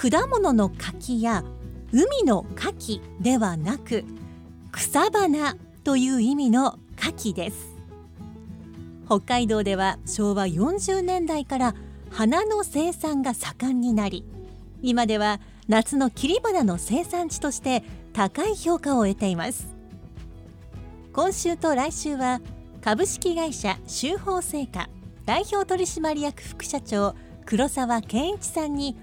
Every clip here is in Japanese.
果物の柿や海の牡蠣ではなく草花という意味の牡蠣です。北海道では昭和40年代から花の生産が盛んになり今では夏の切り花の生産地として高い評価を得ています。今週と来週は株式会社修法製菓代表取締役副社長黒沢健一さんに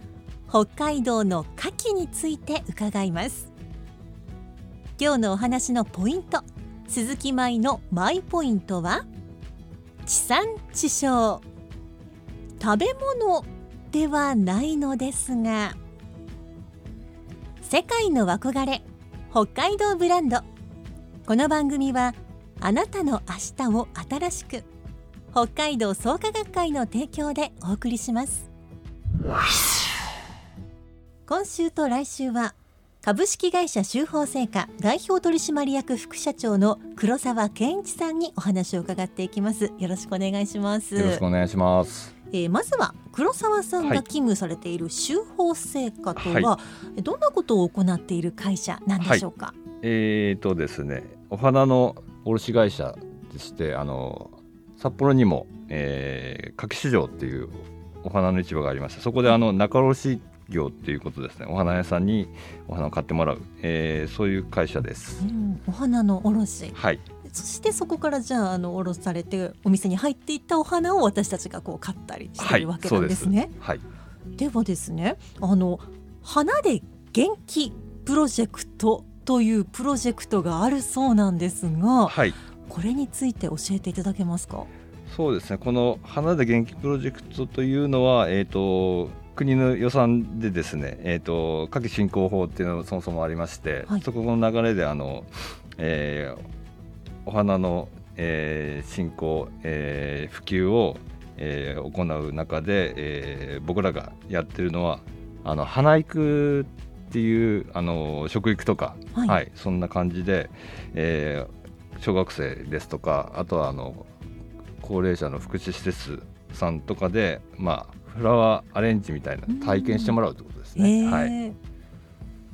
北海道の牡蠣について伺います。今日のお話のポイント鈴木舞のマイポイントは地産地消。食べ物ではないのですが世界の憧れ北海道ブランド。この番組はあなたの明日を新しく北海道創価学会の提供でお送りします。今週と来週は株式会社修法製菓代表取締役副社長の黒沢健一さんにお話を伺っていきます。よろしくお願いします。よろしくお願いします。えーまずは黒沢さんが勤務されている修法製菓とは、どんなことを行っている会社なんでしょうか、えーとですね、お花の卸会社でして、あの札幌にも、えー、柿市場っていうお花の市場がありまして、そこであの仲卸業っていうことですね。お花屋さんにお花を買ってもらう、えーそういう会社ですう。ん、お花の卸はい、そしてそこからじゃああの卸されてお店に入っていったお花を私たちがこう買ったりしてはいるわ、けそうんですすなでね。。はい、ではですねあの花で元気プロジェクトというプロジェクトがあるそうなんですがはい。これについて教えていただけますか？そうですねこの花で元気プロジェクトというのは、えー、と国の予算でですね、えー、と夏季振興法っていうのがそもそもありまして、はい。そこの流れであの、えーお花の、えー振興、えー普及を、えー行う中で、えー僕らがやってるのはあの花育っていうあの食育とか、はい。そんな感じで、えー小学生ですとかあとはあの高齢者の福祉施設さんとかで、まあ、フラワーアレンジみたいな体験してもらうということですね。えー。はい、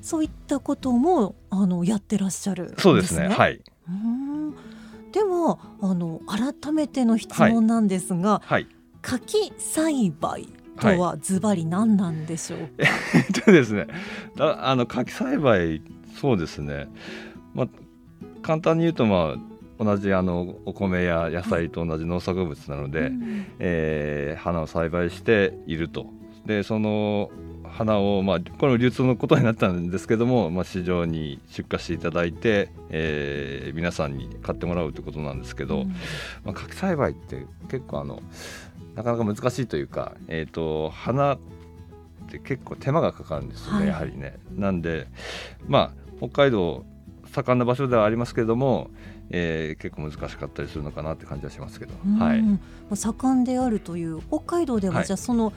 そういったこともあのやってらっしゃるんですね。そうですね。はい、うーん。ではあの改めての質問なんですが、はい、柿栽培とはズバリ何なんでしょうか、えっとですね、だあの柿栽培そうですね。まあ簡単に言うとまあ同じあのお米や野菜と同じ農作物なので、うんえー花を栽培していると。でその花を、まあ、これも流通のことになったんですけども、まあ、市場に出荷していただいて、えー皆さんに買ってもらうということなんですけど、うんまあ、柿栽培って結構あのなかなか難しいというか、えー、と花って結構手間がかかるんですよね、はいやはりね。なんでまあ北海道盛んな場所ではありますけども、えー結構難しかったりするのかなって感じはしますけど、はい。うん、盛んであるという北海道では、はい。じゃあその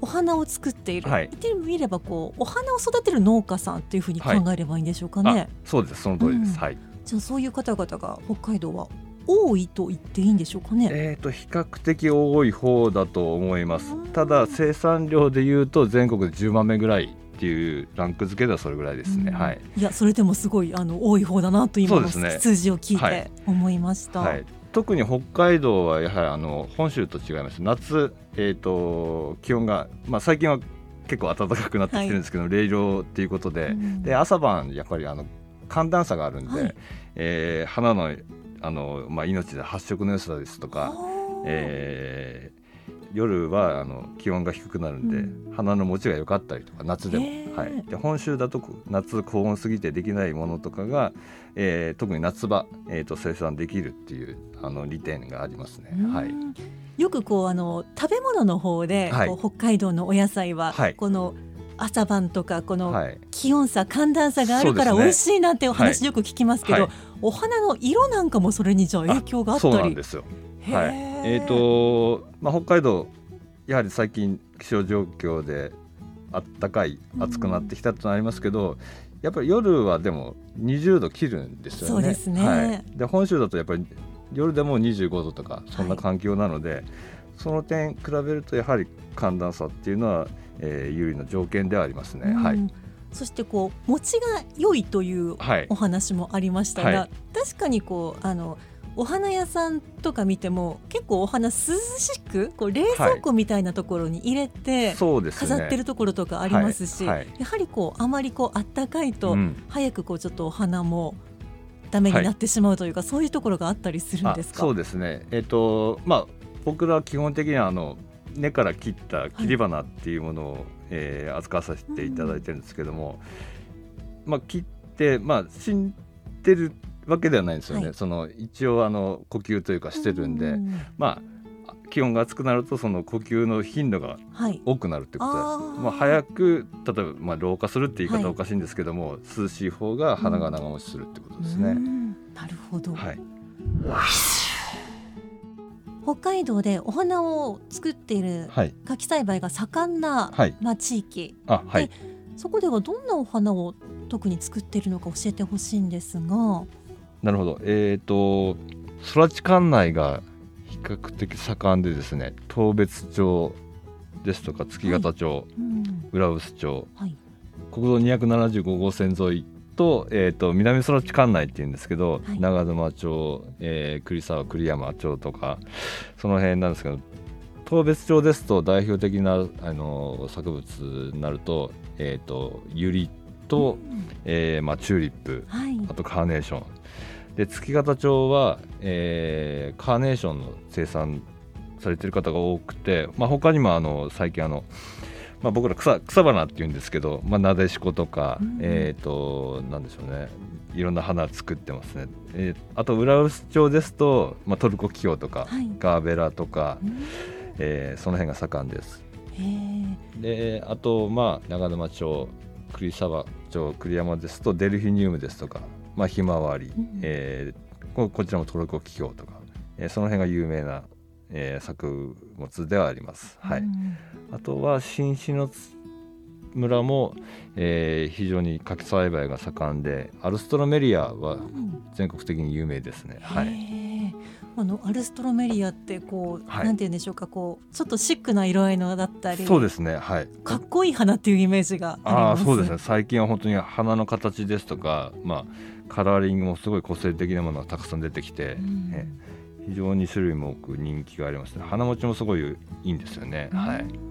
お花を作っている、はい。言ってみればこうお花を育てる農家さんっていうふうに考えればいいんでしょうかね、あそうです。その通りです、うん。はい。じゃあそういう方々が北海道は多いと言っていいんでしょうかね。えー、と比較的多い方だと思います。うん。ただ生産量でいうと全国で10万名ぐらいっていうランク付けではそれぐらいですね、うん。はい、いやそれでもすごいあの多い方だなと今のそうですね。数字を聞いてはい。思いました。はい、特に北海道はやはりあの本州と違います夏、えー、と気温が、まあ、最近は結構暖かくなってきてるんですけど、冷涼っていうことで,、うんで朝晩やっぱりあの寒暖差があるんで、はい。えー花のあの、まあ、命で発色の良さですとか、はあえー夜はあの気温が低くなるんで、うん。花の持ちが良かったりとか夏でも、へー。はい、で本州だと夏高温すぎてできないものとかが、えー特に夏場、えー、と生産できるっていうあの利点がありますね。うん。はい。よくこうあの食べ物の方で、はい。北海道のお野菜は、はい。この朝晩とかこのはい。気温差寒暖差があるから美味しいなんてお話はい。よく聞きますけど、はい。お花の色なんかもそれにじゃあ影響があったりそうなんですよ。はい、えっ、とまあ北海道やはり最近気象状況であったかいうん。暑くなってきたとなりますけど、やっぱり夜はでも20度切るんですよね。そうですね。はい、で本州だとやっぱり夜でも25度とかそんな環境なので、その点比べるとやはり寒暖差っていうのは、えー有利な条件ではありますね。うん。はい、そしてこう持ちが良いというはい。お話もありましたが、はい。確かにこうあのお花屋さんとか見ても結構お花涼しくこう冷蔵庫みたいなところに入れてそうですね。飾ってるところとかありますし、はいはいやはりこうあまりこうあったかいと、うん早くこうちょっとお花もダメになってしまうというか、そういうところがあったりするんですか？あそうですね。えっ、とまあ僕らは基本的にはあの根から切った切り花っていうものを、えー扱わさせていただいてるんですけども、まあ切ってまあ死んでるわけではないんですよね。はい。その一応あの呼吸というかしてるんで、うん。まあ気温が暑くなるとその呼吸の頻度がはい。多くなるってことであー。まあ、早く例えば、まあ、老化するって言いはい。方はおかしいんですけども、涼しい方が花が長持ちするってことですね。うん。なるほど、はい、北海道でお花を作っているはい、柿栽培が盛んな、はい。まあ、地域。あはい。そこではどんなお花を特に作っているのか教えてほしいんですが、なるほど。えっ、と空知管内が比較的盛んでですね、当別町ですとか月形町、うん。浦臼町、はい。国道275号線沿いと,、えー、と南空知管内っていうんですけど、はい。長沼町、えー栗沢栗山町とかその辺なんですけど当別町ですと代表的なあの作物になると,、えー、とユリと、うん。えーまあ、チューリップはい。あとカーネーションで月形町は、えーカーネーションの生産されてる方が多くて、まあ、他にもあの最近あの、まあ、僕ら草草花っていうんですけど、まあ、なでしことか、うんえっ、となんでしょうね。いろんな花作ってますね、えーあと浦臼町ですと、まあ、トルコキキョウとか、はい。ガーベラとかう、ん。えーその辺が盛んです。であとまあ長沼町栗沢町栗山ですとデルフィニウムですとか、まあ、ひまわり、うんえーここちらもトルコキキョウとか、えーその辺が有名な、えー作物ではあります。はい、うんあとは新篠村も、えー非常に柿栽培が盛んでアルストロメリアはうん。全国的に有名ですね。はい、へーあのアルストロメリアってこう、はい。なんて言うんでしょうかこうちょっとシックな色合いのだったりそうですね。はい。かっこいい花っていうイメージがありあそうですね。最近は本当に花の形ですとか、まあ、カラーリングもすごい個性的なものがたくさん出てきて、うん。え非常に種類も多く人気がありますね。花持ちもすごいいいんですよね、はい。うん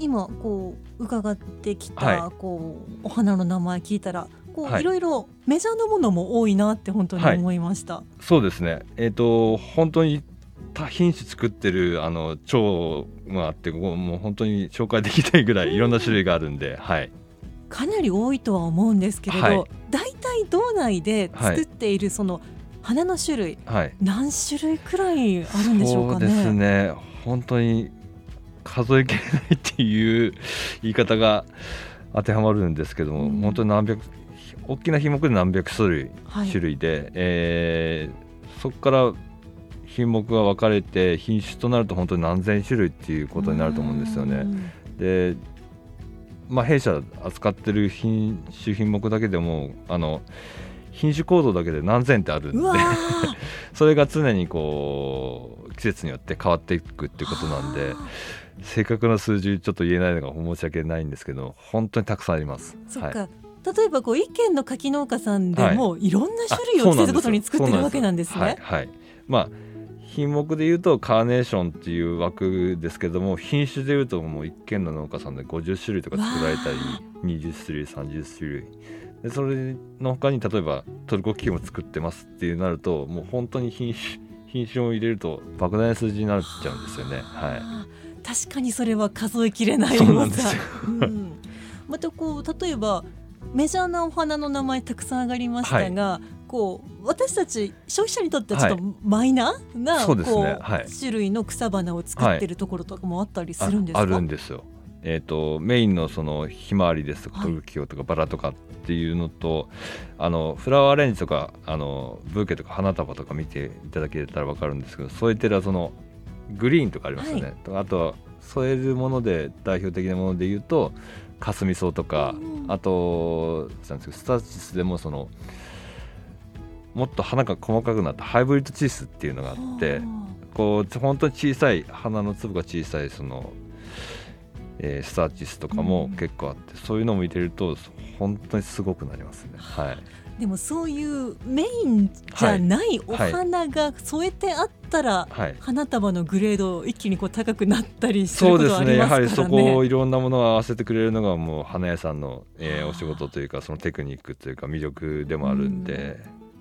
今こう伺ってきた、はこうお花の名前聞いたらこう、はい。いろいろメジャーなものも多いなって本当に思いました。そうですね。えっ、と本当に多品種作ってるあの蝶があってここもう本当に紹介できないぐらいいろんな種類があるんで、はい、かなり多いとは思うんですけれど、はい。大体道内で作っているその花の種類、はい、何種類くらいあるんでしょうかね。そうですね。本当に数えきれないっていう言い方が当てはまるんですけども、うん。本当に何百大きな品目で何百種類,、はい。種類で、えーそこから品目が分かれて品種となると本当に何千種類っていうことになると思うんですよね。うん。でまあ、弊社扱ってる品種品目だけでもあの品種構造だけで何千ってあるんで それが常にこう季節によって変わっていくっていうことなんで正確な数字ちょっと言えないのが申し訳ないんですけど本当にたくさんあります。そっか、はい例えばこう一軒の柿農家さんではい。もいろんな種類を季節ごとに作ってるわけなんですね。はい、はい。まあ品目でいうとカーネーションっていう枠ですけども品種でいうともう一軒の農家さんで50種類とか作られたり20種類30種類。でそれの他に例えばトルコキキも作ってますっていうなるともう本当に品種品種を入れると莫大な数字になっちゃうんですよね。はい。確かにそれは数えきれないそうなんですよ。うん。またこう例えばメジャーなお花の名前たくさん上がりましたが、こう私たち消費者にとってはちょっとマイナーな、そうですね。はい。種類の草花を作ってるところとかもあったりするんですか、ああるんですよ。えー、とメインのそのひまわりですとかはいトルキオとかバラとかっていうのと、あのフラワーアレンジとかあのブーケとか花束とか見ていただけたら分かるんですけど添えてるそのグリーンとかありますよね、とあとは添えるもので代表的なもので言うとかすみ草とか、うんあとなんですけどスターチスでもそのもっと花が細かくなったハイブリッドチースっていうのがあって。こう本当に小さい花の粒が小さいその、えースターチスとかもうん結構あって、そういうのも入れると本当にすごくなりますね。はい、でもそういうメインじゃないお花が添えてあったら、はい、花束のグレード一気にこう高くなったりするそうことはありですね。やますからね。はりそこをいろんなものを合わせてくれるのがもう花屋さんの、えーお仕事というかそのテクニックというか魅力でもあるんで、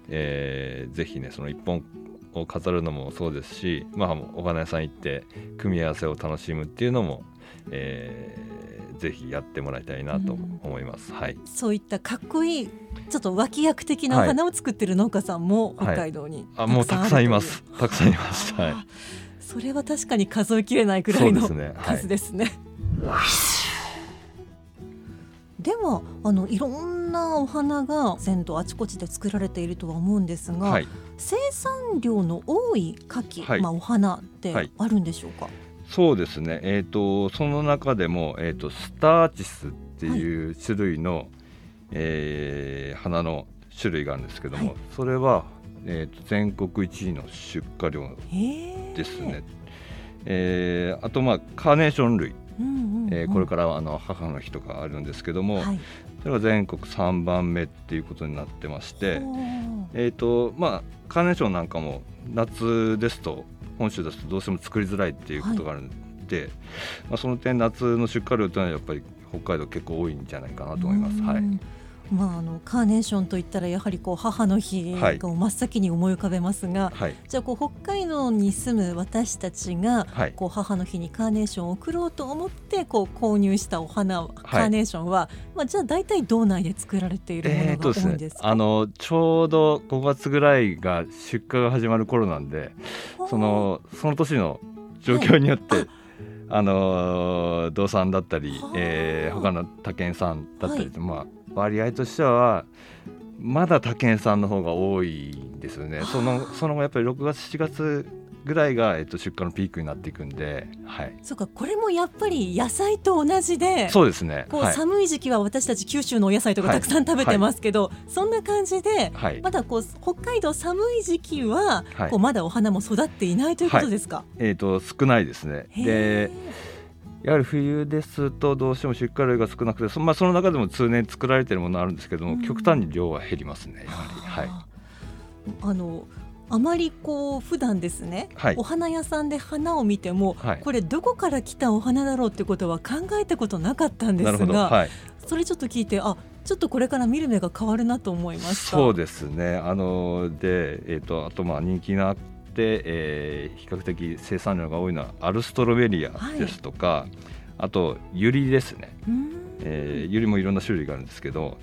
えーぜひねその一本を飾るのもそうですし、まあ、お花屋さん行って組み合わせを楽しむっていうのも、えーぜひやってもらいたいなと思います。はいそういったかっこいいちょっと脇役的なお花を作ってる農家さんも北海道にあもうたくさんいます。たくさんいます。はい。はい。それは確かに数えきれないくらいのそうですねはい数ですね。ではあのいろんなお花が全土あちこちで作られているとは思うんですが、はい。生産量の多い花器、はいまあお花ってはいあるんでしょうか？そうですね。えっ、とその中でもえっ、とスターチスっていう種類の、えー花の種類があるんですけども、はいそれはえっ、と全国一位の出荷量。ですね。えーあとまあカーネーション類、うんうんうんえーこれからあの母の日とかあるんですけども、はい。それが全国3番目っていうことになってまして、えーとまあ、カーネーションなんかも夏ですと本州ですとどうしても作りづらいっていうことがあるんで、まあ、その点夏の出荷量というのはやっぱり北海道結構多いんじゃないかなと思います。はい、うんまああのカーネーションといったらやはりこう母の日はい。が真っ先に思い浮かべますが、はい。じゃあこう北海道に住む私たちがはい。こう母の日にカーネーションを贈ろうと思ってこう購入したお花、カーネーションは、まあ、じゃあ大体道内で作られているもえのが多いんですか、あのちょうど5月ぐらいが出荷が始まる頃なんでそのその年の状況によって、はい。あのー道産だったりはあ、えー他の他県産だったりと、まあ割合としてはまだ他県産の方が多いんですよね。そのその後やっぱり6月7月ぐらいが、えっと、出荷のピークになっていくんで、はい、そうかこれもやっぱり野菜と同じでそうですね。こうはい、寒い時期は私たち九州のお野菜とかはい。たくさん食べてますけど、そんな感じではい。まだこう北海道寒い時期は、はい。こうまだお花も育っていないということですか？えっと少ないですね。へでーやはり冬ですとどうしても出荷量が少なくてそ,、まあ、その中でも通年作られているものあるんですけども、うん。極端に量は減りますねやはり。はい。あのあまりこう普段ですね、はい。お花屋さんで花を見ても、はい。これどこから来たお花だろうってことは考えたことなかったんですが、はい、それちょっと聞いてあちょっとこれから見る目が変わるなと思いました。そうですね。あので、えー、とあとまあ人気があって、えー比較的生産量が多いのはアルストロベリアですとか、あとユリですね、うん。えーユリもいろんな種類があるんですけど、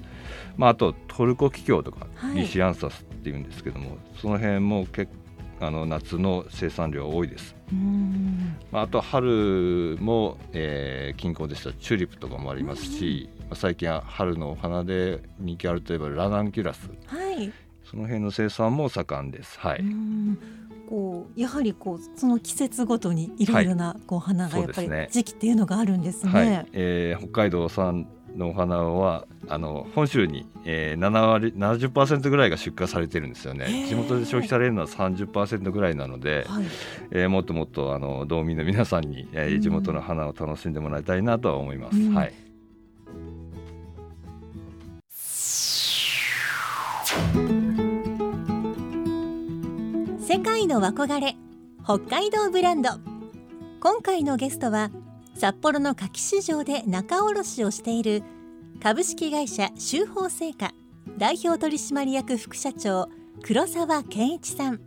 まあ、あとトルコキキョウとか、はい。リシアンサスっていうんですけどもその辺も結あの夏の生産量多いです。うん。まあ、あと春も、えー近郊でした。らチューリップとかもありますし、まあ最近は春のお花で人気あるといえばラナンキュラス。はい、その辺の生産も盛んです。はい、うんこうやはりこうその季節ごとにいろいろなこう花がやっぱり時期っていうのがあるんですね。はい。えー北海道産のお花はあの本州に、えー、7割70%ぐらいが出荷されてるんですよへねー。地元で消費されるのは30%ぐらいなので、はい。えーもっともっとあの道民の皆さんに、えーうん地元の花を楽しんでもらいたいなとは思います。うん。はい世界の憧れ北海道ブランド。今回のゲストは札幌の柿市場で仲卸をしている株式会社修法製菓代表取締役副社長黒沢健一さん。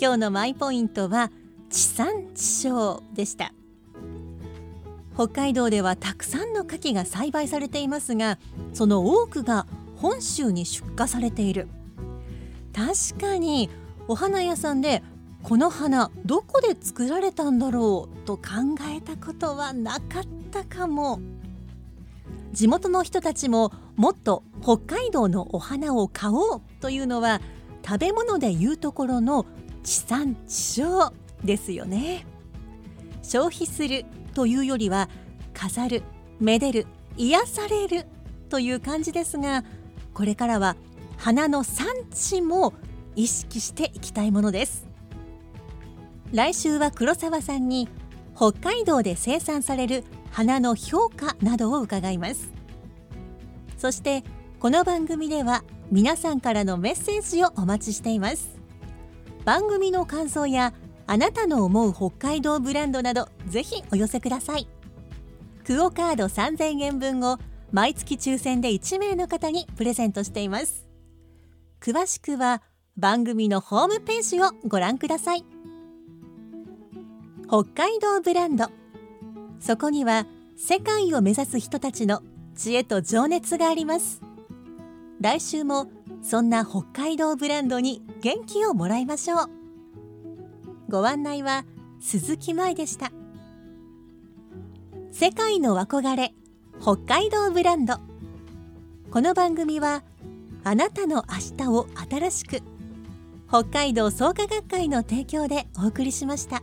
今日のマイポイントは地産地消でした。北海道ではたくさんの牡蠣が栽培されていますがその多くが本州に出荷されている。確かにお花屋さんでこの花どこで作られたんだろうと考えたことはなかったかも。地元の人たちももっと北海道のお花を買おうというのは食べ物でいうところの地産地消ですよね。消費するというよりは飾るめでる癒されるという感じですがこれからは花の産地も意識していきたいものです。来週は黒沢さんに北海道で生産される花の評価などを伺います。そしてこの番組では皆さんからのメッセージをお待ちしています。番組の感想やあなたの思う北海道ブランドなどぜひお寄せください。クオカード3000円分を毎月抽選で1名の方にプレゼントしています。詳しくは番組のホームページをご覧ください。北海道ブランド。そこには世界を目指す人たちの知恵と情熱があります。来週もそんな北海道ブランドに元気をもらいましょう。ご案内は鈴木舞でした。世界の憧れ北海道ブランド。この番組はあなたの明日を新しく北海道創価学会の提供でお送りしました。